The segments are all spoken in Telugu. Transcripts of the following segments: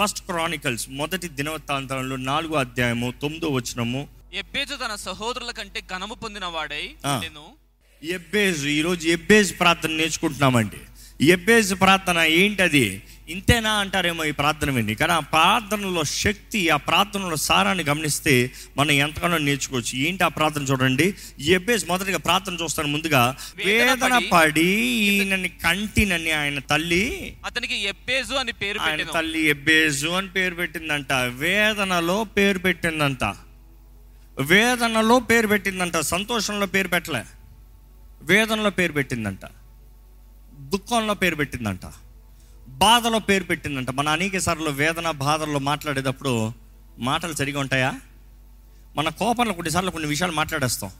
ఫస్ట్ క్రానికల్స్ మొదటి దినవృత్తాంతంలో నాలుగో అధ్యాయము తొమ్మిదో వచనము. ఎబ్బేజు తన సహోదరుల కంటే ఘనము పొందిన వాడై. నేను ఎబ్బేజ్ ఈరోజు ఎబ్బేజ్ ప్రార్థన నేర్చుకుంటున్నామండి. ఎబ్బేజ్ ప్రార్థన ఏంటది? ఇంతేనా అంటారేమో ఈ ప్రార్థన విని. కానీ ఆ ప్రార్థనలో శక్తి ఆ ప్రార్థనలో సారాన్ని గమనిస్తే మనం ఎంతగానో నేర్చుకోవచ్చు. ఏంటి ఆ ప్రార్థన చూడండి. ఎబ్బేజ్ మొదటిగా ప్రార్థన చూస్తాను ముందుగా వేదన పడి ఈయనని కంటినని ఆయన తల్లి అతనికి ఎబ్బేజు అని పేరు ఆయన తల్లి ఎబ్బేజు అని పేరు పెట్టిందంట. వేదనలో పేరు పెట్టిందంట. వేదనలో పేరు పెట్టిందంట. సంతోషంలో పేరు పెట్టలే. వేదనలో పేరు పెట్టిందంట. దుఃఖంలో పేరు పెట్టిందంట. బాధలో పేరు పెట్టిందంట. మన అనేక సార్లు వేదన బాధల్లో మాట్లాడేటప్పుడు మాటలు సరిగా ఉంటాయా? మన కోపంలో కొన్నిసార్లు కొన్ని విషయాలు మాట్లాడేస్తాం.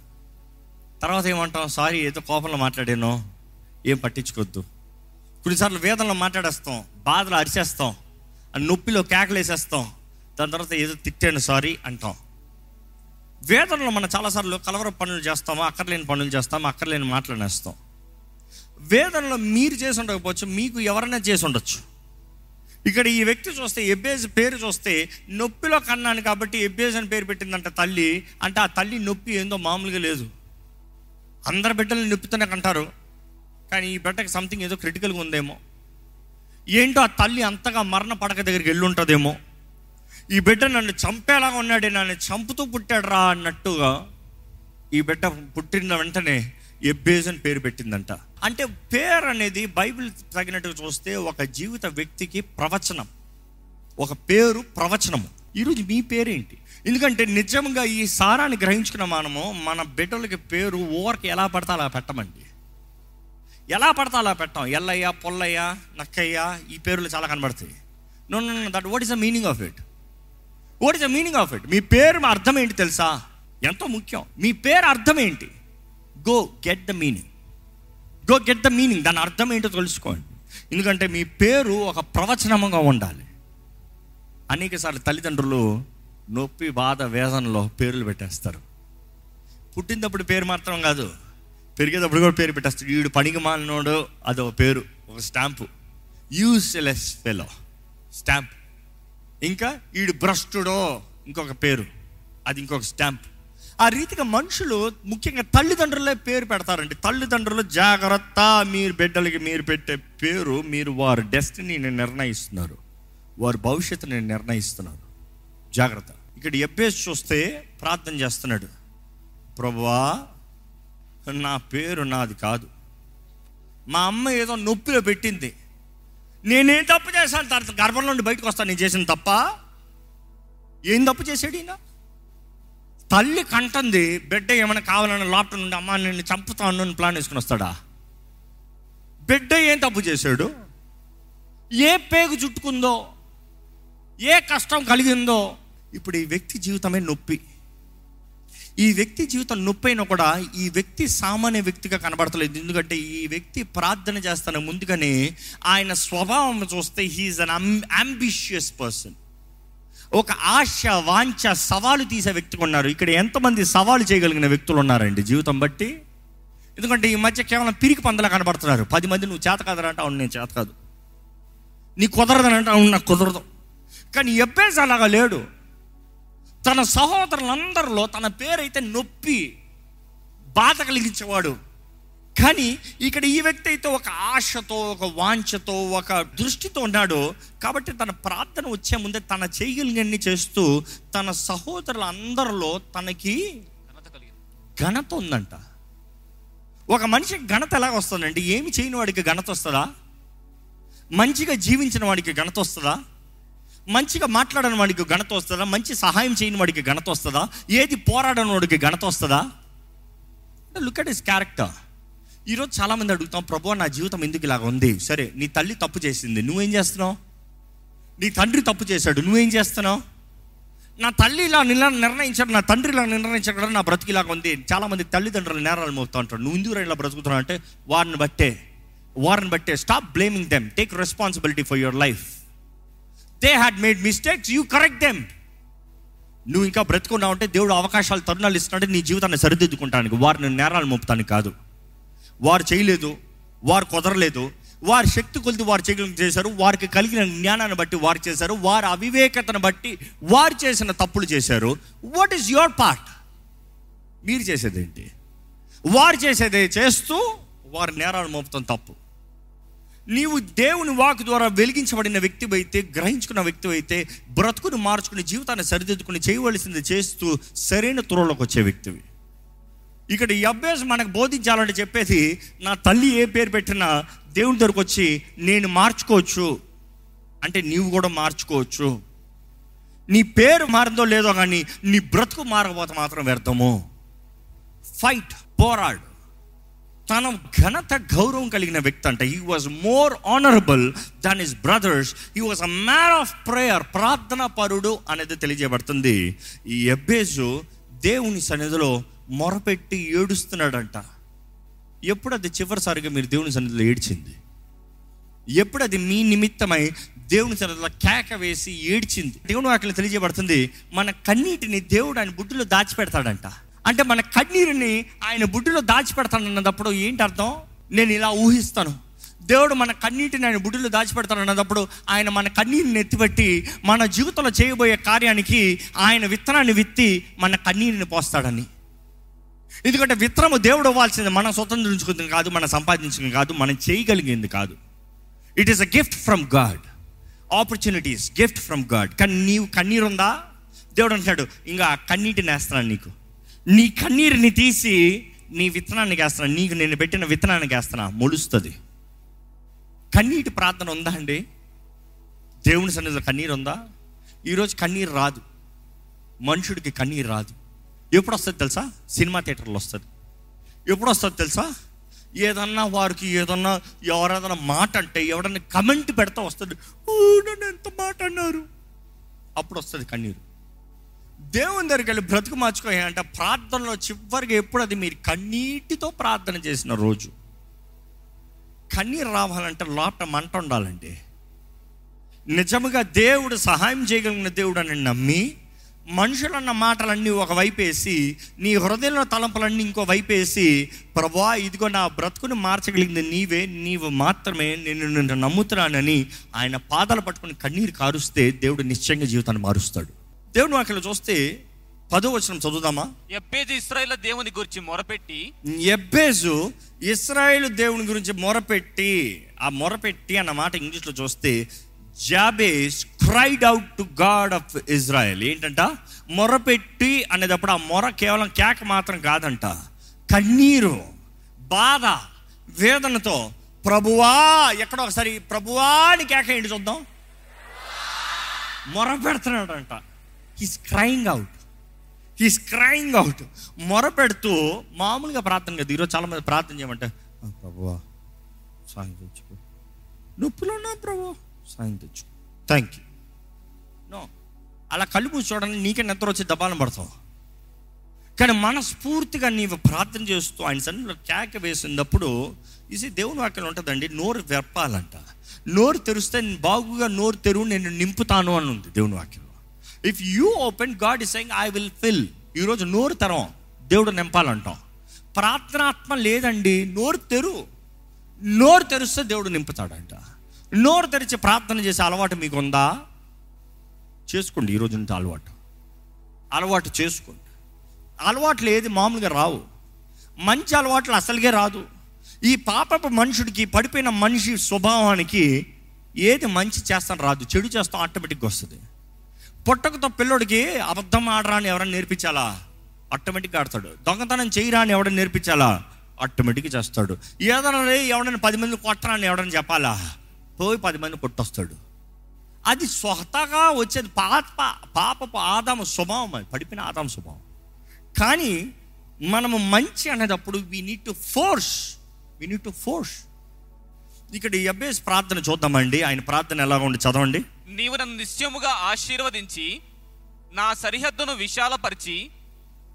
తర్వాత ఏమంటాం? సారీ ఏదో కోపంలో మాట్లాడాను. ఏం పట్టించుకోవద్దు. కొన్నిసార్లు వేదనలో మాట్లాడేస్తాం. బాధలు అరిచేస్తాం. నొప్పిలో కేకలేసేస్తాం. దాని తర్వాత ఏదో తిట్టాను సారీ అంటాం. వేదనలో మనం చాలాసార్లు కలవర పనులు చేస్తాము? అక్కర్లేని పనులు చేస్తాము? అక్కర్లేని మాట్లాడేస్తాం వేదనలో మీరు చేసి ఉండకపోవచ్చు మీకు ఎవరైనా చేసి ఉండొచ్చు. ఇక్కడ ఈ వ్యక్తి చూస్తే ఎబ్బేజ్ పేరు చూస్తే నొప్పిలో కన్నాను కాబట్టి ఎబ్బేజ్ అని పేరు పెట్టిందంట తల్లి. అంటే ఆ తల్లి నొప్పి ఏందో మామూలుగా లేదు. అందరి బిడ్డలు నొప్పితోనే కంటారు. కానీ ఈ బిడ్డకి సంథింగ్ ఏదో క్రిటికల్గా ఉందేమో. ఏంటో ఆ తల్లి అంతగా మరణ పడక దగ్గరికి వెళ్ళి ఉంటుందేమో ఈ బిడ్డ నన్ను చంపేలాగా ఉన్నాడే నన్ను చంపుతూ పుట్టాడు రా అన్నట్టుగా ఈ బిడ్డ పుట్టిన వెంటనే ఎబ్బేజ్ అని పేరు పెట్టిందంట. అంటే పేరు అనేది బైబిల్ తగినట్టుగా చూస్తే ఒక జీవిత వ్యక్తికి ప్రవచనం. ఒక పేరు ప్రవచనము. ఈరోజు మీ పేరేంటి? ఎందుకంటే నిజంగా ఈ సారాన్ని గ్రహించుకున్న మనము మన బిడ్డలకి పేరు ఓవర్కి ఎలా పడతా అలా పెట్టమండి. ఎలా పడతా అలా పెట్టాం. ఎల్లయ్య పొల్లయ్య నక్కయ్య ఈ పేర్లు చాలా కనబడతాయి. No no that what is the meaning of it what is the meaning of it మీ పేరు అర్థం ఏంటి తెలుసా? ఎంతో ముఖ్యం. మీ పేరు అర్థం ఏంటి? Go get the meaning go get the meaning దాని అర్థం ఏంటో తెలుసుకోండి. ఎందుకంటే మీ పేరు ఒక ప్రవచనముగా ఉండాలి. అనేకసార్లు తల్లిదండ్రులు నొప్పి బాధ వేదనలో పేర్లు పెట్టేస్తారు. పుట్టినప్పుడు పేరు మాత్రం కాదు. పెరిగేటప్పుడు కూడా పేరు పెట్టేస్తాడు వీడు పనికి మాలినోడు అదొక పేరు ఒక స్టాంపు. యూస్లెస్ ఫెలో స్టాంప్ ఇంకా వీడు భ్రష్టుడో ఇంకొక పేరు. అది ఇంకొక స్టాంప్ ఆ రీతిగా మనుషులు ముఖ్యంగా తల్లిదండ్రులే పేరు పెడతారండి. తల్లిదండ్రులు జాగ్రత్త మీరు బిడ్డలకి మీరు పెట్టే పేరు మీరు వారి డెస్టినీని నిర్ణయిస్తున్నారు. వారి భవిష్యత్తుని నిర్ణయిస్తున్నారు. జాగ్రత్త. ఇక్కడ ఎబ్బేసి చూస్తే ప్రార్థన చేస్తున్నాడు. ప్రభువా నా పేరు నాది కాదు. మా అమ్మ ఏదో నొప్పిలో పెట్టింది. నేనేం తప్పు చేశాను? తర్వాత గర్భంలో నుండి బయటకు వస్తాను. నేను చేసిన తప్ప? ఏం తప్పు చేశాడు ఈయన? తల్లి కంటుంది బిడ్డ ఏమైనా కావాలని లోపల నుండి అమ్మ నిన్ను చంపుతాను అని ప్లాన్ వేసుకుని వస్తాడా? బిడ్డ ఏం తప్పు చేశాడు? ఏ పేగు చుట్టుకుందో ఏ కష్టం కలిగిందో ఇప్పుడు ఈ వ్యక్తి జీవితమే నొప్పి. ఈ వ్యక్తి జీవితం నొప్పి అయినా కూడా ఈ వ్యక్తి సామాన్య వ్యక్తిగా కనబడతలేదు. ఎందుకంటే ఈ వ్యక్తి ప్రార్థన చేస్తాను ముందుగానే ఆయన స్వభావం చూస్తే హీఈస్ అన్ అంబిషియస్ పర్సన్ ఒక ఆశ వాంఛ సవాలు తీసే వ్యక్తి ఉన్నారు. ఇక్కడ ఎంతమంది సవాలు చేయగలిగిన వ్యక్తులు ఉన్నారండి జీవితం బట్టి? ఎందుకంటే ఈ మధ్య కేవలం పిరికి పందలా కనబడుతున్నారు. పది మంది నువ్వు చేత కాదనంటే అవును నేను చేత కాదు. నీ కుదరదనంటే అవును నాకు కుదరదు. కానీ ఎబ్బేసి అలాగా లేడు? తన సహోదరులందరిలో తన పేరైతే నొప్పి బాధ కలిగించేవాడు. కానీ ఇక్కడ ఈ వ్యక్తి అయితే ఒక ఆశతో ఒక వాంఛతో ఒక దృష్టితో ఉన్నాడు. కాబట్టి తన ప్రార్థన వచ్చే ముందే తన చేయగలిగన్ని చేస్తూ తన సహోదరులందరిలో తనకి ఘనత ఉందంట. ఒక మనిషికి ఘనత ఎలాగ వస్తుందండి? ఏమి చేయని వాడికి ఘనత వస్తుందా? మంచిగా జీవించిన వాడికి ఘనత వస్తుందా? మంచిగా మాట్లాడని వాడికి ఘనత వస్తుందా? మంచి సహాయం చేయని వాడికి ఘనత వస్తుందా? ఏది పోరాడని వాడికి ఘనత వస్తుందా? Look at his character. ఈరోజు చాలామంది అడుగుతాం ప్రభు నా జీవితం ఎందుకు ఇలాగ ఉంది? సరే నీ తల్లి తప్పు చేసింది నువ్వేం చేస్తున్నావు? నీ తండ్రి తప్పు చేశాడు నువ్వేం చేస్తున్నావు? నా తల్లి ఇలా నిల నిర్ణయించాడు నా తండ్రి ఇలా నిర్ణయించాడు కదా నా బ్రతికి ఇలాగ ఉంది. చాలామంది తల్లిదండ్రులు నేరాలు మోపుతూ ఉంటారు నువ్వు ఎందుకు ఇలా బ్రతుకుతున్నావు? అంటే వారిని బట్టే వారిని బట్టే stop blaming them take responsibility for your life they had made mistakes you correct them నువ్వు ఇంకా బ్రతుకున్నావు అంటే దేవుడు అవకాశాలు తరుణాలు ఇస్తున్నాడు నీ జీవితాన్ని సరిదిద్దుకుంటానికి వారిని నేరాలు మోపుతానికి కాదు. వారు చేయలేదు వారు కుదరలేదు వారి శక్తి కొలిది వారు చేయగలిగిన చేశారు వారికి కలిగిన జ్ఞానాన్ని బట్టి వారు చేశారు వారి అవివేకతను బట్టి వారు చేసిన తప్పులు చేశారు. వాట్ ఈస్ యువర్ పార్ట్ మీరు చేసేదేంటి? వారు చేసేదే చేస్తూ వారి నేరాలు మోపుతాం తప్పు. నీవు దేవుని వాక్ ద్వారా వెలిగించబడిన వ్యక్తి అయితే గ్రహించుకున్న వ్యక్తి అయితే బ్రతుకుని మార్చుకుని జీవితాన్ని సరిదిద్దుకుని చేయవలసింది చేస్తూ సరైన త్రోలోకి వచ్చే వ్యక్తివి. ఇక్కడ ఈ అభ్యాసం మనకు బోధించాలంటే చెప్పేది నా తల్లి ఏ పేరు పెట్టినా దేవుని దగ్గరకు వచ్చి నేను మార్చుకోవచ్చు. అంటే నీవు కూడా మార్చుకోవచ్చు. నీ పేరు మారిందో లేదో కానీ నీ బ్రతుకు మారకపోతే మాత్రం వ్యర్థము. ఫైట్ పోరాడు. తన ఘనత గౌరవం కలిగిన వ్యక్తి అంట. He was more honourable than his brothers he was a man of prayer ప్రార్థనా పరుడు అనేది తెలియజేయబడుతుంది. ఈ ఎబ్బేజు దేవుని సన్నిధిలో మొరపెట్టి ఏడుస్తున్నాడంట. ఎప్పుడు అది చివరిసారిగా మీరు దేవుని సన్నిధిలో ఏడ్చింది? ఎప్పుడు అది మీ నిమిత్తమై దేవుని సన్నిధిలో కేక వేసి ఏడ్చింది? దేవుని వాక్యం తెలియజేయబడుతుంది మన కన్నీటిని దేవుడు ఆయన బుడ్డులో దాచిపెడతాడంట. అంటే మన కన్నీరుని ఆయన బుడ్డులో దాచిపెడతానన్నప్పుడు ఏంటి అర్థం నేను ఇలా ఊహిస్తాను. దేవుడు మన కన్నీటిని ఆయన బుడ్డులో దాచిపెడతానన్నప్పుడు ఆయన మన కన్నీరుని ఎత్తిపెట్టి మన జీవితంలో చేయబోయే కార్యానికి ఆయన విత్తనాన్ని విత్తి మన కన్నీరుని పోస్తాడని. ఎందుకంటే విత్తనము దేవుడు ఇవ్వాల్సింది మనం స్వతంత్రించుకుంది కాదు మనం సంపాదించుకుంది కాదు మనం చేయగలిగింది కాదు. It is a gift from God opportunities gift from God కానీ నీవు కన్నీరు ఉందా? దేవుడు అంటాడు ఇంకా కన్నీటిని వేస్తున్నాను నీకు. నీ కన్నీరుని తీసి నీ విత్తనానికి వేస్తున్నాను. నీకు నేను పెట్టిన విత్తనానికి వేస్తున్నా. మొలుస్తుంది. కన్నీటి ప్రార్థన ఉందా అండి? దేవుని సన్నిధిలో కన్నీరు ఉందా? ఈరోజు కన్నీరు రాదు. మనుషుడికి కన్నీరు రాదు. ఎప్పుడు వస్తుంది తెలుసా? సినిమా థియేటర్లో వస్తుంది ఎప్పుడు వస్తుంది తెలుసా? ఏదన్నా వారికి ఏదన్నా ఎవరేదన్నా మాట అంటే ఎవడన్నా కమెంట్ పెడతా వస్తుంది "ఊ, నన్ను ఎంత మాట అన్నారు అప్పుడు వస్తుంది కన్నీరు. దేవుని దగ్గరికి వెళ్ళి బ్రతుకు మార్చుకోవాలి అంటే ప్రార్థనలో చివరికి ఎప్పుడు అది మీరు కన్నీటితో ప్రార్థన చేసిన రోజు. కన్నీరు రావాలంటే లోపల మంట ఉండాలండి. నిజముగా దేవుడు సహాయం చేయగలిగిన దేవుడు అని నమ్మి మనుషులన్న మాటలన్నీ ఒక వైపేసి నీ హృదయంలో తలంపులన్నీ ఇంకో వైపేసి ప్రభా ఇదిగో నా బ్రతుకుని మార్చగలిగింది నీవే నీవు మాత్రమే నేను నిన్ను నమ్ముతున్నానని ఆయన పాదాలు పట్టుకుని కన్నీరు కారుస్తే దేవుడు నిశ్చయంగా జీవితాన్ని మారుస్తాడు. దేవుడు అక్కడ చూస్తే పదో వచనం చదువుదామా? ఎబ్బేజు ఇస్రాయేల్ దేవుని గురించి మొరపెట్టి. ఎబ్బేజు ఇస్రాయేల్ దేవుని గురించి మొరపెట్టి ఆ మొరపెట్టి అన్న మాట ఇంగ్లీష్లో చూస్తే Jabez cried out to God of Israel ఏంటంట? మొరపెట్టి అనేటప్పుడు ఆ మొర కేవలం కేక మాత్రం కాదంట. కన్నీరు బాధ వేదనతో ప్రభువా ఎక్కడో ఒకసారి ప్రభువా అని కేక ఏంటి చూద్దాం. మొర పెడుతున్నాడంట. He's crying out he's crying out మొర పెడుతూ మామూలుగా ప్రార్థన కదా. ఈరోజు చాలా మంది ప్రార్థన చేయమంటే ప్రభువా సాయం తెచ్చుకో నొప్పులు ఉన్నా ప్రభు. సాయం తెచ్చుకో థ్యాంక్ యూ నో అలా కళ్ళు మూసి చూడండి నీకే నిద్ర వచ్చి దబాలను పడతావు. కానీ మనస్ఫూర్తిగా నీవు ప్రార్థన చేస్తూ ఆయన సన్నిధిలో కేక వేసినప్పుడు ఇది దేవుని వాక్యం ఉంటుందండి నోరు వెప్పాలంట నోరు తెరిస్తే నేను బాగుగా నోరు తెరువు నేను నింపుతాను అని ఉంది దేవుని వాక్యంలో. If you open God is saying I will fill ఈరోజు నోరు తెరం దేవుడు నింపాలంటాం. ప్రార్థనాత్మ లేదండి నోరు తెరు నోరు తెరిస్తే దేవుడు నింపుతాడంట. నోరు తెరిచి ప్రార్థన చేసే అలవాటు మీకు ఉందా చేసుకోండి ఈరోజు నుంచి అలవాటు. అలవాటు చేసుకోండి. అలవాట్లు ఏది మామూలుగా రావు. మంచి అలవాట్లు అసలుగే రాదు. ఈ పాపపు మనుషుడికి పడిపోయిన మనిషి స్వభావానికి ఏది మంచి చేస్తాను రాదు. చెడు చేస్తాం ఆటోమేటిక్గా వస్తుంది. పుట్టకతో పిల్లోడికి అబద్ధం ఆడరా అని ఎవరైనా నేర్పించాలా? ఆటోమేటిక్గా ఆడతాడు. దొంగతనం చేయరా అని ఎవడని నేర్పించాలా? ఆటోమేటిక్గా చేస్తాడు. ఏదైనా రే ఎవడైనా పది మంది కొట్టరా అని ఎవడని చెప్పాలా? పోయి పది మంది కొట్టొస్తాడు అది స్వతగా వచ్చేది పాప పాపపు ఆదాము స్వభావం అది పడిపోయిన ఆదాం స్వభావం. కానీ మనము మంచి అనేటప్పుడు we need to force we need to force ఇక్కడ ఈ అబ్బేస్ ప్రార్థన చూద్దామండి. ఆయన ప్రార్థన ఎలా ఉండి చదవండి. నీవు నన్ను నిశ్చయముగా ఆశీర్వదించి నా సరిహద్దును విశాలపరిచి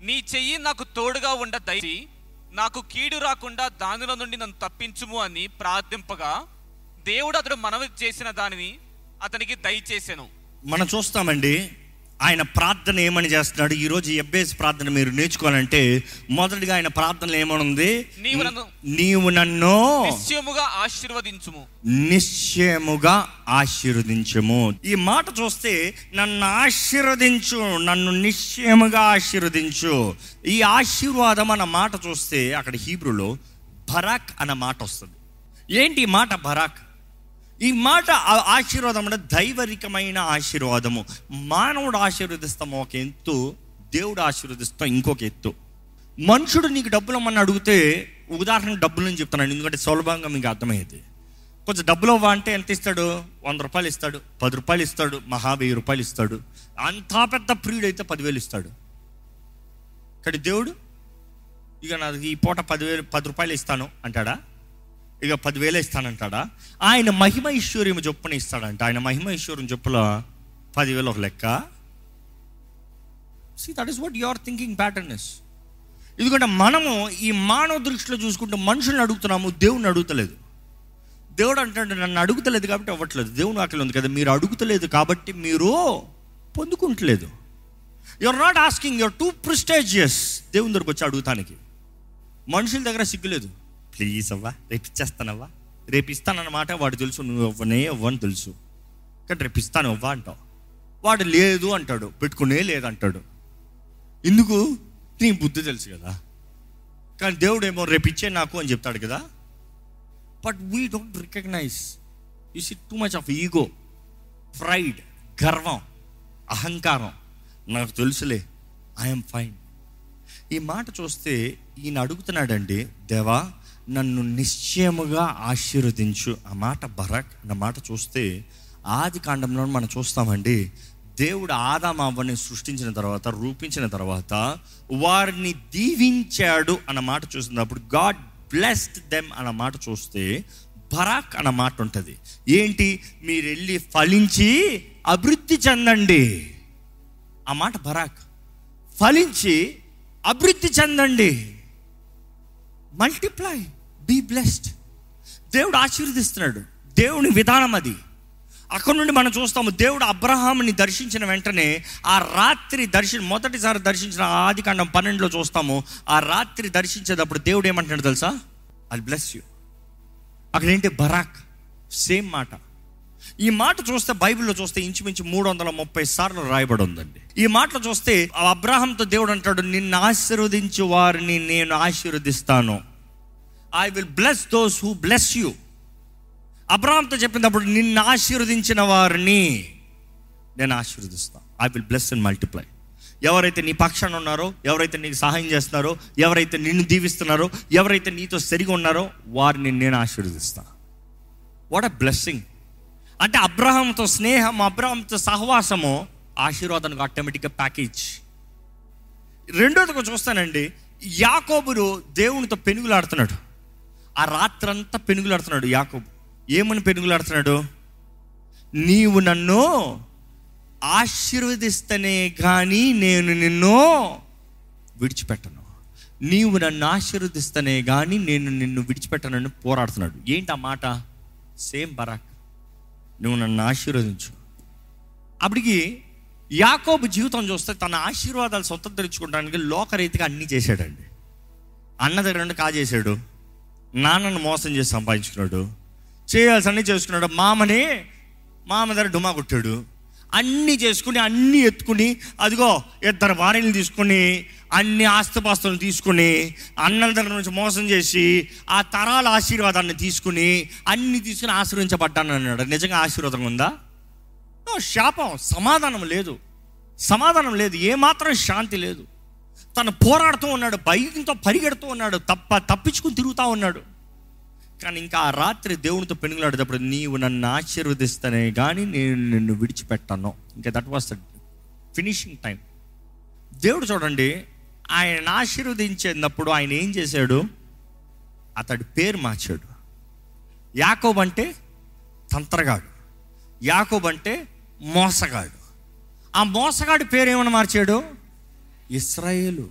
నీ చెయ్యి నాకు తోడుగా ఉండ దయచి నాకు కీడు రాకుండా దానిలో నుండి నన్ను తప్పించుము అని ప్రార్థింపగా దేవుడు అతడు మనవి చేసిన దానిని అతనికి దయచేసెను. మనం చూస్తామండి ఆయన ప్రార్థన ఏమని చేస్తున్నాడు? ఈరోజు ఎబ్బేసి ప్రార్థన మీరు నేర్చుకోవాలంటే మొదటిగా ఆయన ప్రార్థనలో ఏమనుంది నీవు నన్ను నీవు నన్ను నిశ్చయముగా ఆశీర్వదించుము. నిశ్చయముగా ఆశీర్వదించము. ఈ మాట చూస్తే నన్ను ఆశీర్వదించు నన్ను నిశ్చయముగా ఆశీర్వదించు. ఈ ఆశీర్వాదం అన్న మాట చూస్తే అక్కడ హీబ్రూలో భరాక్ అన్న మాట వస్తుంది. ఏంటి ఈ మాట భరాక్ ఈ మాట ఆశీర్వాదం అంటే దైవరికమైన ఆశీర్వాదము. మానవుడు ఆశీర్వదిస్తాం ఒక ఎత్తు దేవుడు ఆశీర్వదిస్తాం ఇంకొక ఎత్తు. మనుషుడు నీకు డబ్బులు అమ్మని అడిగితే ఉదాహరణకు డబ్బులు అని చెప్తున్నాను ఎందుకంటే సులభంగా మీకు అర్థమయ్యేది. కొంచెం డబ్బులు అవ్వ అంటే ఎంత ఇస్తాడు? వంద రూపాయలు ఇస్తాడు పది రూపాయలు ఇస్తాడు మహా వెయ్యి రూపాయలు ఇస్తాడు. అంతా పెద్ద ప్రియుడు అయితే పదివేలు ఇస్తాడు. కానీ దేవుడు ఇక నాకు ఈ పూట పదివేలు పది రూపాయలు ఇస్తాను అంటాడా? ఇక పదివేలు ఇస్తానంటాడా? ఆయన మహిమ ఐశ్వర్యం చొప్పున ఇస్తాడంట. ఆయన మహిమ ఐశ్వర్యం చొప్పుల పదివేలు ఒక లెక్క. See that is what your thinking pattern is ఎందుకంటే మనము ఈ మానవ దృష్టిలో చూసుకుంటే మనుషుల్ని అడుగుతున్నాము దేవుణ్ణి అడుగుతలేదు. దేవుడు అంటాడు నన్ను అడుగుతలేదు కాబట్టి అవ్వట్లేదు. దేవుని వాక్యం ఉంది కదా మీరు అడుగుతలేదు కాబట్టి మీరు పొందుకుంటలేదు. You're not asking you're too prestigious దేవుని దగ్గరకు వచ్చి అడుగుతానికి. మనుషుల దగ్గర సిగ్గులేదు. ప్లీజ్ అవ్వా రేపు ఇచ్చేస్తానవ్వా రేపు ఇస్తానన్నమాట వాడు తెలుసు నువ్వు ఇవ్వనే ఇవ్వని తెలుసు. కానీ రేపు ఇస్తాను ఇవ్వా అంటావు? వాడు లేదు అంటాడు పెట్టుకునే లేదంటాడు ఎందుకు? నీ బుద్ధి తెలుసు కదా. కానీ దేవుడు ఏమో రేపు ఇచ్చే నాకు అని చెప్తాడు కదా. But we don't recognise you see too much of ego pride గర్వం అహంకారం. నాకు తెలుసులే ఐఎమ్ ఫైన్ ఈ మాట చూస్తే ఈయన అడుగుతున్నాడండి దేవా నన్ను నిశ్చయముగా ఆశీర్వదించు. ఆ మాట బరక్ అన్న మాట చూస్తే ఆది కాండంలో మనం చూస్తామండి. దేవుడు ఆదాం అవ్వని సృష్టించిన తర్వాత రూపించిన తర్వాత వారిని దీవించాడు అన్న మాట చూసినప్పుడు గాడ్ బ్లెస్డ్ దెమ్ అన్న మాట చూస్తే బరాక్ అన్న మాట ఉంటుంది. ఏంటి? మీరు వెళ్ళి ఫలించి అభివృద్ధి చెందండి. ఆ మాట బరాక్. ఫలించి అభివృద్ధి చెందండి. మల్టిప్లై బీ బ్లెస్డ్ దేవుడు ఆశీర్వదిస్తున్నాడు. దేవుని విధానం అది. అక్కడ నుండి మనం చూస్తాము దేవుడు అబ్రహాంని దర్శించిన వెంటనే ఆ రాత్రి దర్శన మొదటిసారి దర్శించిన ఆది కాండం పన్నెండులో చూస్తాము ఆ రాత్రి దర్శించేటప్పుడు దేవుడు ఏమంటున్నాడు తెలుసా? ఐ బ్లెస్ యూ అక్కడ ఏంటి బరాక్. సేమ్ మాట. ఈ మాట చూస్తే బైబిల్లో చూస్తే ఇంచుమించు మూడు వందల ముప్పై సార్లు రాయబడి ఉందండి ఈ మాటలు చూస్తే ఆ దేవుడు అంటాడు నిన్ను ఆశీర్వదించు వారిని నేను ఆశీర్వదిస్తాను. I will bless those who bless you అబ్రాహంతో చెప్పినప్పుడు నిన్ను ఆశీర్వదించిన వారిని నేను ఆశీర్వదిస్తాను I will bless and multiply ఎవరైతే నీ పక్షాన ఉన్నారో ఎవరైతే నీకు సహాయం చేస్తున్నారో ఎవరైతే నిన్ను దీవిస్తున్నారో ఎవరైతే నీతో సరిగా ఉన్నారో వారిని నేను ఆశీర్వదిస్తాను వాట్ అ బ్లెస్సింగ్ అంటే అబ్రహాంతో స్నేహం అబ్రహాంతో సహవాసము ఆశీర్వాదానికి ఆటోమేటిక్గా ప్యాకేజ్. రెండోదిగా చూస్తానండి యాకోబుడు దేవునితో పెనుగులాడుతున్నాడు. ఆ రాత్రంతా పెనుగులాడుతున్నాడు యాకోబు. ఏమని పెనుగులాడుతున్నాడు? నీవు నన్ను ఆశీర్వదిస్తనే కానీ నేను నిన్ను విడిచిపెట్టను. నీవు నన్ను ఆశీర్వదిస్తనే కానీ నేను నిన్ను విడిచిపెట్టనని పోరాడుతున్నాడు. ఏంటి ఆ మాట? సేమ్ బరాక్. నువ్వు నన్ను ఆశీర్వదించు. అప్పటికి యాకోబు జీవితం చూస్తే తన ఆశీర్వాదాలు స్వతంత్రించుకోవడానికి లోకరీతిగా అన్నీ చేశాడండి. అన్న దగ్గర నుండి కాజేశాడు నాన్నను మోసం చేసి సంపాదించుకున్నాడు. చేయాల్సి చేసుకున్నాడు. మామని మామ దగ్గర డుమా కొట్టాడు. అన్నీ చేసుకుని అన్నీ ఎత్తుకుని అదిగో ఇద్దరు వారిని తీసుకుని అన్ని ఆస్తిపాస్తులను తీసుకుని అన్నల దగ్గర నుంచి మోసం చేసి ఆ తరాల ఆశీర్వాదాన్ని తీసుకుని అన్ని తీసుకుని ఆశీర్వించబడ్డాను అన్నాడు. నిజంగా ఆశీర్వాదం ఉందా? శాపం సమాధానం లేదు. సమాధానం లేదు. ఏమాత్రం శాంతి లేదు. తను పోరాడుతూ ఉన్నాడు భయంతో పరిగెడుతూ ఉన్నాడు తప్ప తప్పించుకుని తిరుగుతూ ఉన్నాడు. కానీ ఇంకా ఆ రాత్రి దేవునితో పెనుగులాడేటప్పుడు నీవు నన్ను ఆశీర్వదిస్తానే కానీ నేను నిన్ను విడిచిపెట్టాను. ఇంకా that was the finishing time దేవుడు చూడండి ఆయన ఆశీర్వదించేటప్పుడు ఆయన ఏం చేశాడు? అతడి పేరు మార్చాడు. యాకోబ్ అంటే తంత్రగాడు. యాకోబ్ అంటే మోసగాడు. ఆ మోసగాడి పేరు ఏమని మార్చాడు? ఇస్రాయేలు.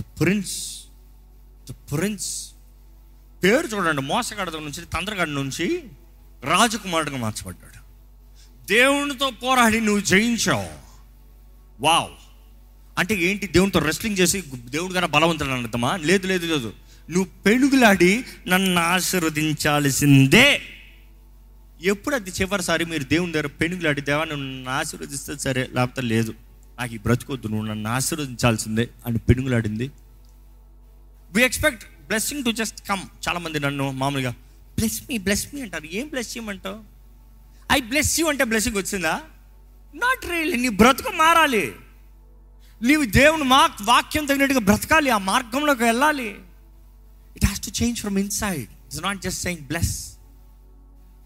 ద ప్రిన్స్ ద ప్రిన్స్ పేరు చూడండి మోసగాడి నుంచి తంత్రగాడి నుంచి రాజకుమారుడిగా మార్చబడ్డాడు. దేవునితో పోరాడి నువ్వు జయించావు. వావ్. అంటే ఏంటి దేవునితో రెస్లింగ్ చేసి దేవుడు కన్నా బలవంతుడు అర్థమా లేదు లేదు లేదు. నువ్వు పెనుగులాడి నన్ను ఆశీర్వదించాల్సిందే. ఎప్పుడు అది చివరిసారి మీరు దేవుని దగ్గర పెనుగులాడి దేవా నువ్వు నన్ను ఆశీర్వదిస్తే సరే లేకపోతే లేదు. నాకు ఈ బ్రతుకొద్దు నువ్వు నన్ను ఆశీర్వదించాల్సిందే అని పెనుగులాడింది. We expect blessing to just come చాలా మంది నన్ను మామూలుగా బ్లెస్ మీ బ్లెస్ మీ అంటారు. ఏం బ్లెస్ చేయమంటావు ఐ బ్లెస్ యూ అంటే బ్లెస్సింగ్ వచ్చిందా? నాట్ రియల్లీ నీ బ్రతుకు మారాలి. నీవు దేవుని మా వాక్యం తగినట్టుగా బ్రతకాలి. ఆ మార్గంలోకి వెళ్ళాలి. It has to change from inside it's not just saying bless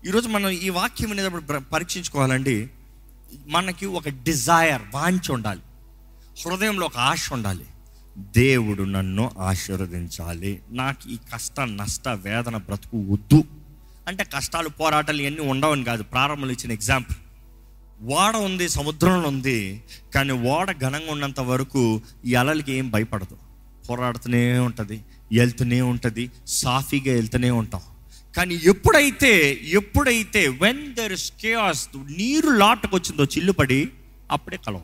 ఈరోజు మనం ఈ వాక్యం అనేటప్పుడు పరీక్షించుకోవాలండి. మనకి ఒక డిజైర్ వాంఛ ఉండాలి. హృదయంలో ఒక ఆశ ఉండాలి. దేవుడు నన్ను ఆశీర్వదించాలి. నాకు ఈ కష్ట నష్ట వేదన బ్రతుకు వద్దు. అంటే కష్టాలు పోరాటాలు ఇవన్నీ ఉండవని కాదు. ప్రారంభంలో ఇచ్చిన ఎగ్జాంపుల్ ఓడ ఉంది సముద్రంలో ఉంది కానీ ఓడ ఘనంగా ఉన్నంత వరకు ఈ అలలకి ఏం భయపడదు. పోరాడుతూనే ఉంటుంది వెళ్తూనే ఉంటుంది సాఫీగా వెళ్తూనే ఉంటాం. కానీ ఎప్పుడైతే ఎప్పుడైతే వెన్ దర్ ఇస్ కేయాస్ నీరు లాటకు వచ్చిందో చిల్లుపడి అప్పుడే కలవం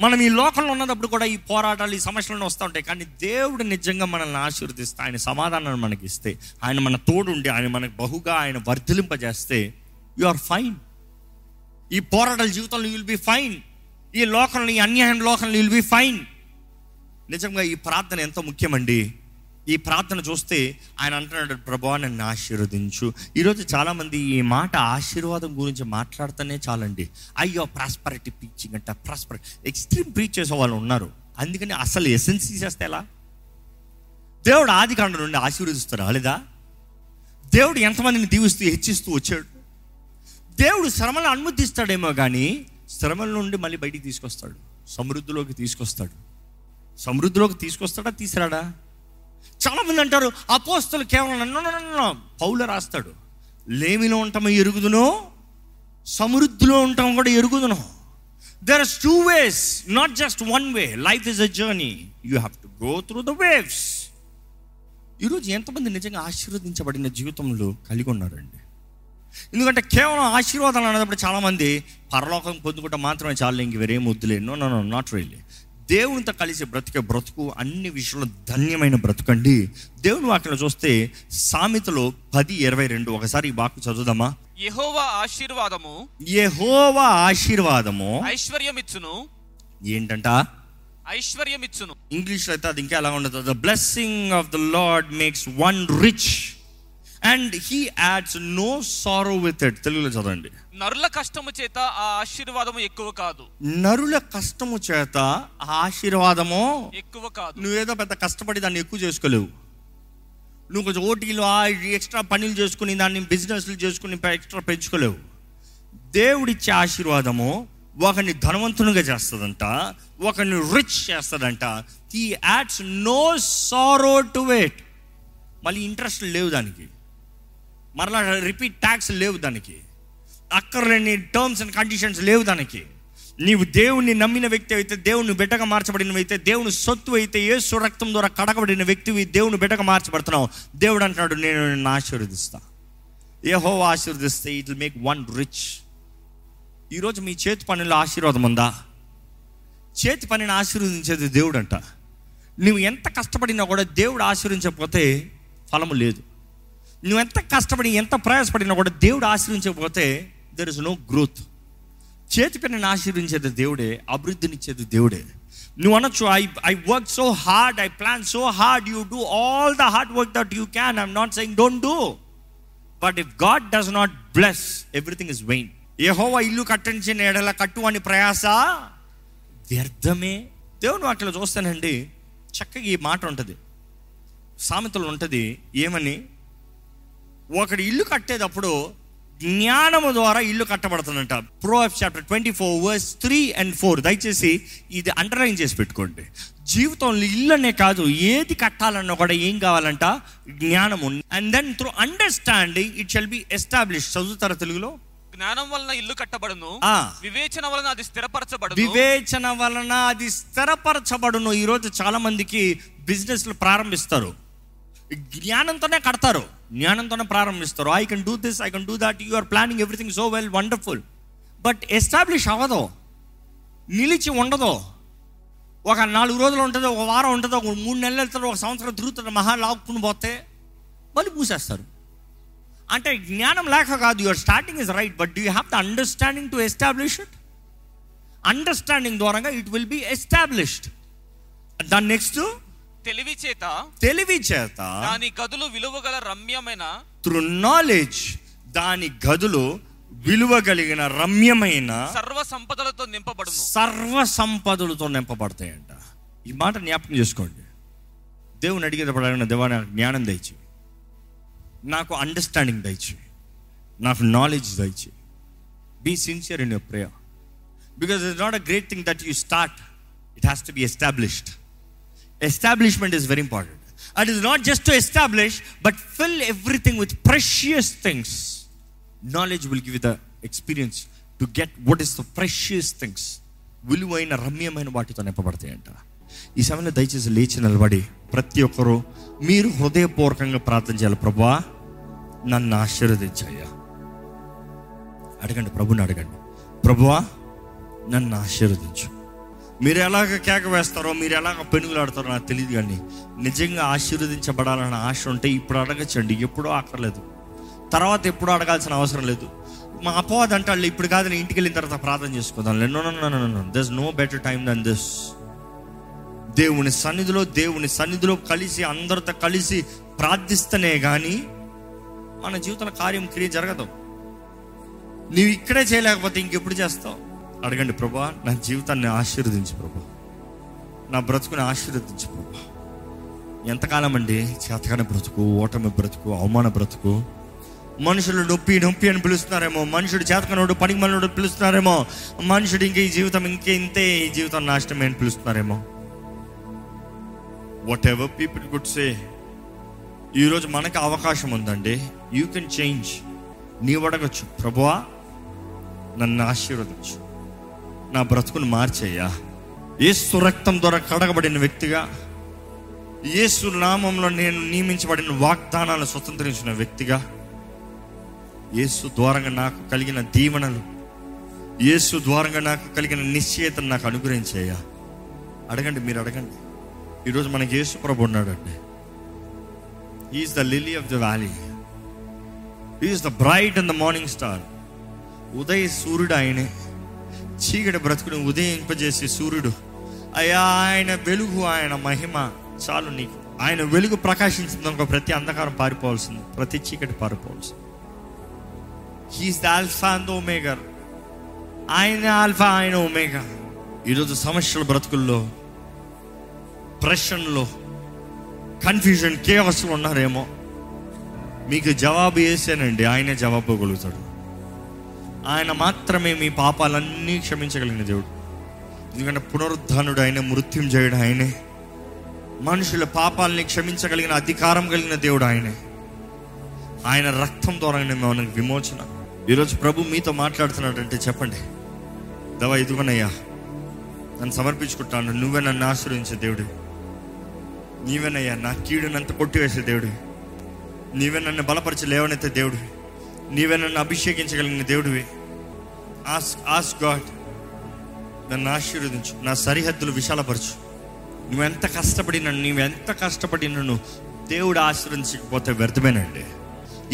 మనం ఈ లోకంలో ఉన్నప్పుడు కూడా ఈ పోరాటాలు ఈ సమస్యలను వస్తూ ఉంటాయి. కానీ దేవుడు నిజంగా మనల్ని ఆశీర్వదిస్తే ఆయన సమాధానాన్ని మనకి ఇస్తే ఆయన మన తోడుండి ఆయన మనకు బహుగా ఆయన వర్ధలింపజేస్తే యు ఆర్ ఫైన్ ఈ పోరాటాల జీవితంలో యుల్ బి ఫైన్ ఈ లోకంలో ఈ అన్యాయం లోకంలో యుల్ బి ఫైన్ నిజంగా ఈ ప్రార్థన ఎంతో ముఖ్యమండి. ఈ ప్రార్థన చూస్తే ఆయన అంటున్నాడు ప్రభా నన్ను ఆశీర్వదించు. ఈరోజు చాలామంది ఈ మాట ఆశీర్వాదం గురించి మాట్లాడుతూనే చాలండి. అయ్యో ప్రాస్పరిటీ పీచింగ్ అంట ప్రాస్పరి ఎక్స్ట్రీమ్ ప్రీచ్ చేసే వాళ్ళు ఉన్నారు. అందుకని అసలు ఎసెన్స్ తీసేస్తే ఎలా? దేవుడు ఆది కాండ నుండి ఆశీర్వదిస్తారా? లేదా? దేవుడు ఎంతమందిని దీవిస్తూ హెచ్చిస్తూ వచ్చాడు? దేవుడు శ్రమను అనుమతిస్తాడేమో కానీ శ్రమల నుండి మళ్ళీ బయటికి తీసుకొస్తాడు. సమృద్ధిలోకి తీసుకొస్తాడు. సమృద్ధిలోకి తీసుకొస్తాడా తీసిరాడా చాలా మంది అంటారు అపోస్తులు కేవలం నన్ను పౌలు రాస్తాడు లేమిలో ఉంటాము ఎరుగుదును? సమృద్ధిలో ఉంటాం కూడా ఎరుగుదును. There are two ways not just one way life is a journey you have to go through the waves ఈరోజు ఎంతమంది నిజంగా ఆశీర్వదించబడిన జీవితంలో కలిగి ఉన్నారండి. ఎందుకంటే కేవలం ఆశీర్వాదాలు అనేటప్పుడు చాలామంది పరలోకం పొందుకుంటే మాత్రమే చాలు ఇంక వేరేం వద్దులే. No no no not really దేవునితో కలిసి బ్రతికే బ్రతుకు అన్ని విషయంలో ధన్యమైన బ్రతుకండి. దేవుని వాక్యం చూస్తే సామెతలో పది ఇరవై రెండు. ఒకసారి ఈ వాక్కు చదువుదామా? యెహోవా ఆశీర్వాదము యెహోవా ఆశీర్వాదము. ఐశ్వర్యమిచ్చును. ఏంటంట? ఐశ్వర్యమిచ్చును. ఇంగ్లీష్లో అయితే అది ఇంకా ఎలా ఉండదు. The blessing of the Lord makes one rich and he adds no sorrow with it తెలుగులో చదవండి. నరుల కష్టము చేత ఆ ఆశీర్వాదము ఎక్కువ కాదు. నరుల కష్టము చేత ఆ ఆశీర్వాదము ఎక్కువ కాదు. నువ్వేదో పెద్ద కష్టపడి దాన్ని ఎక్కువ చేసుకోలేవు. నువ్వు కొంచెం ఓటీలు ఎక్స్ట్రా పనులు చేసుకుని దాన్ని బిజినెస్లు చేసుకుని ఎక్స్ట్రా పెంచుకోలేవు. దేవుడిచ్చే ఆశీర్వాదము ఒకరిని ధనవంతునిగా చేస్తుందంట ఒకరిని రిచ్ చేస్తుందంట. ఈ adds no sorrow to wait మళ్ళీ ఇంట్రెస్ట్ లేవు దానికి. మరలా రిపీట్ ట్యాక్స్ లేవు దానికి. అక్కర్లేని టర్మ్స్ అండ్ కండిషన్స్ లేవు దానికి. నీవు దేవుణ్ణి నమ్మిన వ్యక్తి అయితే దేవుని బిడ్డగా మార్చబడిన అయితే దేవుని సొత్తు అయితే ఏసు రక్తం ద్వారా కడగబడిన వ్యక్తివి దేవుని బిడ్డగా మార్చబడుతున్నావు. దేవుడు అంటున్నాడు నేను నిన్ను ఆశీర్వదిస్తా. ఏహో ఆశీర్వదిస్తే it will make one rich ఈరోజు మీ చేతి పనిలో ఆశీర్వాదం ఉందా? చేతి పనిని ఆశీర్వదించేది దేవుడు అంట నువ్వు ఎంత కష్టపడినా కూడా దేవుడు ఆశీర్వించకపోతే ఫలము లేదు. నువ్వు ఎంత కష్టపడి ఎంత ప్రయాసపడినా కూడా దేవుడు ఆశీర్వించకపోతే దెర్ ఇస్ నో గ్రోత్ చేతి పనిని ఆశీర్వించేది దేవుడే అభివృద్ధినిచ్చేది దేవుడే. నువ్వు అనొచ్చు I I work so hard I plan so hard you do all the hard work that you can I'm not saying don't do but if God does not bless everything is vain ఏహోవా ఇల్లు కట్టించిన ఎడల కట్టు అని ప్రయాస వ్యర్థమే. దేవుని అట్లా చూస్తానండి చక్కగా ఈ మాట ఉంటుంది. సామెతలు ఉంటుంది ఏమని? ఒకడు ఇల్లు కట్టేటప్పుడు జ్ఞానము ద్వారా ఇల్లు కట్టబడుతుందంట. Pro chapter twenty four verse three and four. దయచేసి ఇది అండర్లైన్ చేసి పెట్టుకోండి. జీవితంలో ఇల్లు అనే కాదు ఏది కట్టాలన్నా కూడా ఏం కావాలంట? జ్ఞానము. And then through understanding it shall be establish చదువుతారా తెలుగులో? జ్ఞానం వలన ఇల్లు కట్టబడును ఆ. వివేచన వలన అది స్థిరపరచబడును. వివేచన వలన అది స్థిరపరచబడును. ఈరోజు చాలా మందికి బిజినెస్లు ప్రారంభిస్తారు. జ్ఞానంతోనే కడతారు. జ్ఞానంతోనే ప్రారంభిస్తారు. I can do this I can do that you are planning everything so well wonderful but establish అవ్వదు నిలిచి ఉండదు. ఒక నాలుగు రోజులు ఉంటుంది ఒక వారం ఉంటుంది ఒక మూడు నెలలు వెళ్తారు ఒక సంవత్సరం తిరుగుతారు మహా లాక్కుని పోతే మళ్ళీ పూసేస్తారు అంటే జ్ఞానం లేక కాదు your starting is right but you have the understanding to establish it understanding ద్వారా ఇట్ విల్ బి ఎస్టాబ్లిష్డ్ దాని నెక్స్ట్ తెలివి చేత తెలివి చేత దాని గదులు విలువగల రమ్యమైన త్రూ నాలెడ్జ్ దాని గదులు విలువ కలిగిన రమ్యమైన సర్వ సంపదలతో నింపబడును. సర్వ సంపదలతో నింపబడతాయంట. ఈ మాట జ్ఞాపకం చేసుకోండి. దేవుని అడిగేటప్పుడు అడిగిన దేవా నాకు జ్ఞానం దయచి నాకు అండర్స్టాండింగ్ దయచి నాకు knowledge దయచి be sincere in your prayer because it's not a great thing that you start it has to be established establishment is very important and is not just to establish but fill everything with precious things knowledge will give the experience to get what is the precious things విలువైన రమ్యమైన వాటితో నింపబడతాయంట. ఈ సమయంలో దయచేసి లేచి నిలబడి ప్రతి ఒక్కరూ మీరు హృదయపూర్వకంగా ప్రార్థన చేయాలి. ప్రభా నన్ను ఆశీర్వదించాయా అడగండి ప్రభుని అడగండి. ప్రభువా నన్ను ఆశీర్వదించు. మీరు ఎలాగ కేక వేస్తారో మీరు ఎలాగ పెనుగులాడతారో నాకు తెలియదు కానీ నిజంగా ఆశీర్వదించబడాలన్న ఆశ ఉంటే ఇప్పుడు అడగచ్చండి. ఎప్పుడూ అక్కర్లేదు తర్వాత ఎప్పుడూ అడగాల్సిన అవసరం లేదు. మా అపవాదం అంటే వాళ్ళు ఇప్పుడు కాదు నేను ఇంటికి వెళ్ళిన తర్వాత ప్రార్థన చేసుకుందాం. No no no no thus no better time than this దేవుని సన్నిధిలో దేవుని సన్నిధిలో కలిసి అందరితో కలిసి ప్రార్థిస్తేనే కానీ మన జీవితంలో కార్యం క్రియ జరగదు. నీవు ఇక్కడే చేయలేకపోతే ఇంకెప్పుడు చేస్తావు? అడగండి ప్రభా నా జీవితాన్ని ఆశీర్వదించు ప్రభా. నా బ్రతుకుని ఆశీర్వదించు ప్రభా. ఎంతకాలం అండి చేతకాని బ్రతుకు ఓటమి బ్రతుకు అవమాన బ్రతుకు? మనుషులు నొప్పి నొప్పి అని పిలుస్తున్నారేమో మనుషుడు చేతకనోడు పనికి మనోడు పిలుస్తున్నారేమో మనుషుడు ఇంక ఈ జీవితం ఇంకే ఇంతే ఈ జీవితం నాశనమే అని పిలుస్తున్నారేమో? Whatever people good say ఈరోజు మనకు అవకాశం ఉందండి. యూ కెన్ చేంజ్ నీవు అడగచ్చు ప్రభువా నన్ను ఆశీర్వదించు. నా బ్రతుకును మార్చేయ్యా. ఏసు రక్తం ద్వారా కడగబడిన వ్యక్తిగా యేసు నామంలో నేను నియమించబడిన వాగ్దానాలను స్వతంత్రించిన వ్యక్తిగా యేసు ద్వారంగా నాకు కలిగిన దీవెనలు యేసు ద్వారంగా నాకు కలిగిన నిశ్చయతను నాకు అనుగ్రహించేయ్యా. అడగండి మీరు అడగండి. ఈరోజు మనకి యేసు ప్రభు ఉన్నాడండి. Is the lily of the valley is the bright and the morning star ఉదయ సూర్యుడు ఆయనే. చీకటి బ్రతుకును ఉదయింపజేసే సూర్యుడు. అయ్యా ఆయన వెలుగు ఆయన మహిమ చాలు నీకు. ఆయన వెలుగు ప్రకాశించింది అనుకో ప్రతి అంధకారం పారిపోవాల్సింది ప్రతి చీకటి పారిపోవాల్సింది. He's the alpha and omega ఆయన ఆల్ఫా ఆయన ఒమేగా ఈరోజు సమస్యల బ్రతుకుల్లో ప్రశ్నలో కన్ఫ్యూజన్ కేవస్లో ఉన్నారేమో. మీకు జవాబు వేసానండి ఆయనే జవాబు ఇవ్వగలుగుతాడు. ఆయన మాత్రమే మీ పాపాలన్నీ క్షమించగలిగిన దేవుడు. ఎందుకంటే పునరుద్ధానుడు ఆయన మృత్యుం చేయడం ఆయనే. మనుషుల పాపాలని క్షమించగలిగిన అధికారం కలిగిన దేవుడు ఆయనే. ఆయన రక్తం ద్వారానే మేము విమోచన. ఈరోజు ప్రభు మీతో మాట్లాడుతున్నాడంటే చెప్పండి. దవా ఇదిగోనయ్యా నన్ను సమర్పించుకుంటాను నువ్వే నన్ను ఆశ్రయించే దేవుడు. నీవేనయ్యా నా కీడునంత కొట్టివేసే దేవుడు. నీవే నన్ను బలపరిచి లేవనైతే దేవుడు. నీవే నన్ను అభిషేకించగలిగిన దేవుడివి? ఆస్ ఆస్ గాడ్ నన్ను ఆశీర్వదించు. నా సరిహద్దులు విశాలపరచు. నువ్వెంత కష్టపడి నన్ను నువ్వెంత కష్టపడి నన్ను దేవుడు ఆశీర్వదించకపోతే వ్యర్థమేనండి.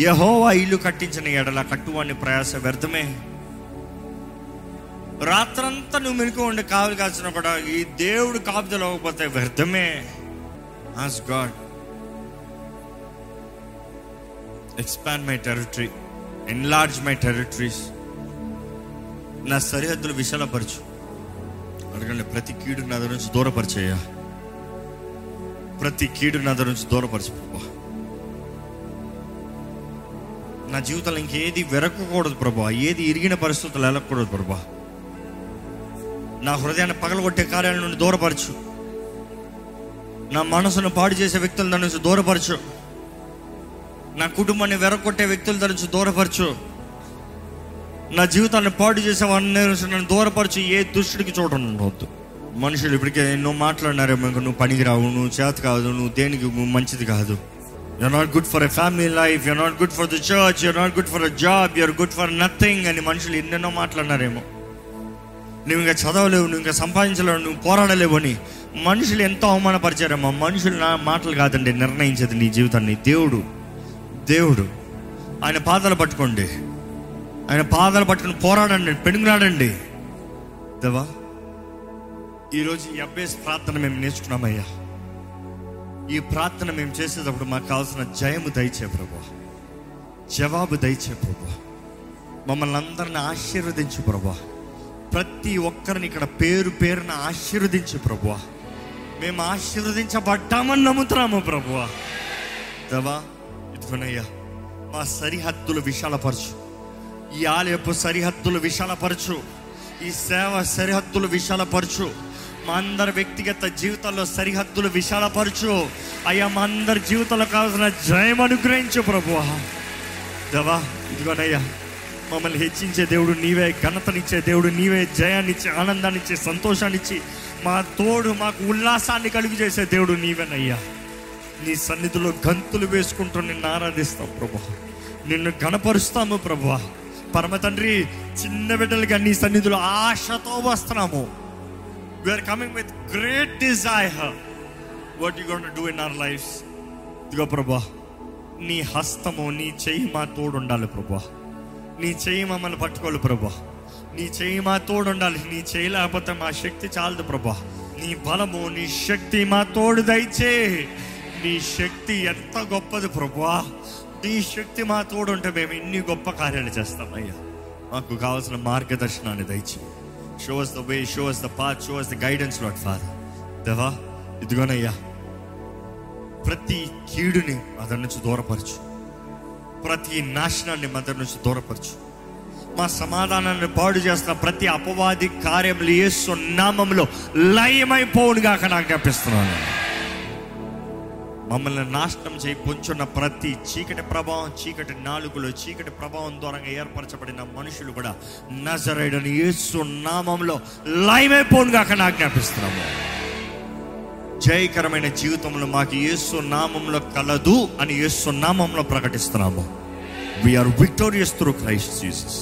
యహోవా ఇల్లు కట్టించిన ఎడల కట్టువాడిని ప్రయాస వ్యర్థమే. రాత్రంతా నువ్వు మెనుకు ఉండి కావలి కాల్చిన కూడా ఈ దేవుడు కాపుదలు అవ్వకపోతే వ్యర్థమే. As God expand my territory enlarge my territories నా సరిహద్దులు విశాలపరచు. అడగండి ప్రతి కీడు నా దగ్గర నుంచి దూరపరిచేయా ప్రతి కీడు నా దగ్గర నుంచి దూరపరచు ప్రభా. నా జీవితంలో ఇంకేది వెరకకూడదు ప్రభా. ఏది ఇరిగిన పరిస్థితులు వెళ్ళకూడదు ప్రభా. నా హృదయాన్ని పగలగొట్టే కార్యాల నుండి దూరపరచు. నా మనసును పాడు చేసే వ్యక్తుల దాని నుంచి దూరపరచు. నా కుటుంబాన్ని వెరగొట్టే వ్యక్తుల తరచు నుంచి దూరపరచు. నా జీవితాన్ని పాడు చేసే వాడిని నన్ను దూరపరచు. ఏ దుష్టుడికి చూడవద్దు మనుషులు ఇప్పటికే ఎన్నో మాట్లాడినారేమో ఇంక నువ్వు పనికి రావు నువ్వు చేత కాదు నువ్వు దేనికి మంచిది కాదు. You're not good for a family life you're not good for the church you're not good for a job you're good for nothing అని మనుషులు ఎన్నెన్నో మాట్లాడినారేమో. నువ్వు ఇంకా చదవలేవు నువ్వు ఇంకా సంపాదించలేవు నువ్వు పోరాడలేవు అని మనుషులు ఎంతో అవమానపరిచారమ్మా మనుషులు నా మాటలు కాదండి నిర్ణయించేది నీ జీవితాన్ని. దేవుడు దేవుడు. ఆయన పాదాలు పట్టుకోండి. ఆయన పాదాలు పట్టుకుని పోరాడండి పెనుగులాడండి. దేవా ఈరోజు ఈ అభ్యాస ప్రార్థన మేము నేర్చుకున్నామయ్యా. ఈ ప్రార్థన మేము చేసేటప్పుడు మాకు కావాల్సిన జయము దయచే ప్రభా. జవాబు దయచే ప్రభా. మమ్మల్ని అందరిని ఆశీర్వదించు ప్రభా. ప్రతి ఒక్కరిని ఇక్కడ పేరు పేరున ఆశీర్వదించు ప్రభా. మేము ఆశీర్వదించబడ్డామని నమ్ముతున్నాము ప్రభువా దేవా ఇదిగోనయ్యా మా సరిహద్దులు విశాలపరచు. ఈ ఆలయపు సరిహద్దులు విశాలపరచు. ఈ సేవ సరిహద్దులు విశాలపరచు. మా అందరి వ్యక్తిగత జీవితాల్లో సరిహద్దులు విశాలపరచు. అయ్యా మా అందరి జీవితంలో కావాల్సిన జయం అనుగ్రహించు ప్రభువా. దేవా ఇదిగోనయ్యా మమ్మల్ని హెచ్చించే దేవుడు నీవే ఘనతనిచ్చే దేవుడు నీవే జయాన్నిచ్చే ఆనందాన్నిచ్చే సంతోషాన్నిచ్చి మా తోడు మాకు ఉల్లాసాన్ని కలుగు చేసే దేవుడు నీవేనయ్యా. నీ సన్నిధిలో గంతులు వేసుకుంటూ నిన్ను ఆరాధిస్తాం ప్రభు. నిన్ను గణపరుస్తాము ప్రభా. పరమ తండ్రి చిన్న బిడ్డలుగా నీ సన్నిధిలో ఆశతో వస్తున్నాము. We're coming with great desire what you gonna do in our lives ఇదిగో ప్రభా నీ హస్తము నీ చెయ్యి మా తోడు ఉండాలి ప్రభా. నీ చెయ్యి మమ్మల్ని పట్టుకోవాలి ప్రభా. నీ చెయ్యి మా తోడు ఉండాలి నీ చెయ్యి లేకపోతే మా శక్తి చాలదు ప్రభా. నీ బలము నీ శక్తి మా తోడు దయచే. నీ శక్తి ఎంత గొప్పది ప్రభువా నీ శక్తి మా తోడు ఉంటే మేము ఇన్ని గొప్ప కార్యాలు చేస్తామయ్యా మాకు కావాల్సిన మార్గదర్శనాన్ని దయచి show us the way show us the path show us the guidance lord father దేవా ఇదిగోనయ్యా. ప్రతి కీడుని అతని నుంచి దూరపరచు. ప్రతి నాశనాన్ని మదర్ నుంచి దూరపరచు. మా సమాధానాన్ని పాడు చేస్తున్న ప్రతి అపవాది కార్యములు ఏ సున్నామంలో లయమైపోవునుగాక నాకు జ్ఞాపిస్తున్నాను. మమ్మల్ని నాశనం చేయి పొంచున్న ప్రతి చీకటి ప్రభావం చీకటి నాలుగులో చీకటి ప్రభావం ద్వారా ఏర్పరచబడిన మనుషులు కూడా నజరైడని యేసు నామంలో లయమైపోనుగా అక్కడ ఆజ్ఞాపిస్తున్నాము. జయకరమైన జీవితంలో మాకు యేసు నామంలో కలదు అని యేసు నామంలో ప్రకటిస్తున్నాము. We're victorious through Christ Jesus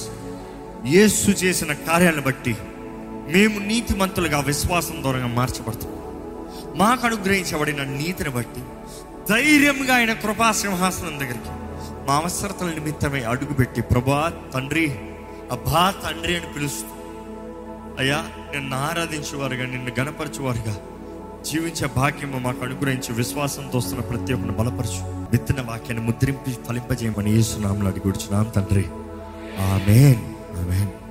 Yesu చేసిన కార్యాలను బట్టి మేము నీతిమంతులుగా విశ్వాసం దూరంగా మార్చబడుతున్నాం. మాకు అనుగ్రహించబడిన నీతిని బట్టి ధైర్యంగా ఆయన కృపా సింహాసనం దగ్గరికి మా అవసరతల నిమిత్తమై అడుగుపెట్టి ప్రభా తండ్రి అబ్బా తండ్రి అని పిలుస్తూ అయ్యా నిన్ను ఆరాధించేవారుగా నిన్ను గణపరచేవారుగా జీవించే భాగ్యం మాకు అనుగ్రహించి విశ్వాసంతో వస్తున్న ప్రతి ఒక్కరిని బలపరచు. విత్తన వాక్యాన్ని ముద్రింపి ఫలింపజేయమని యేసునామలు అడిగి తండ్రి. ఆమెన్. ఆమెన్.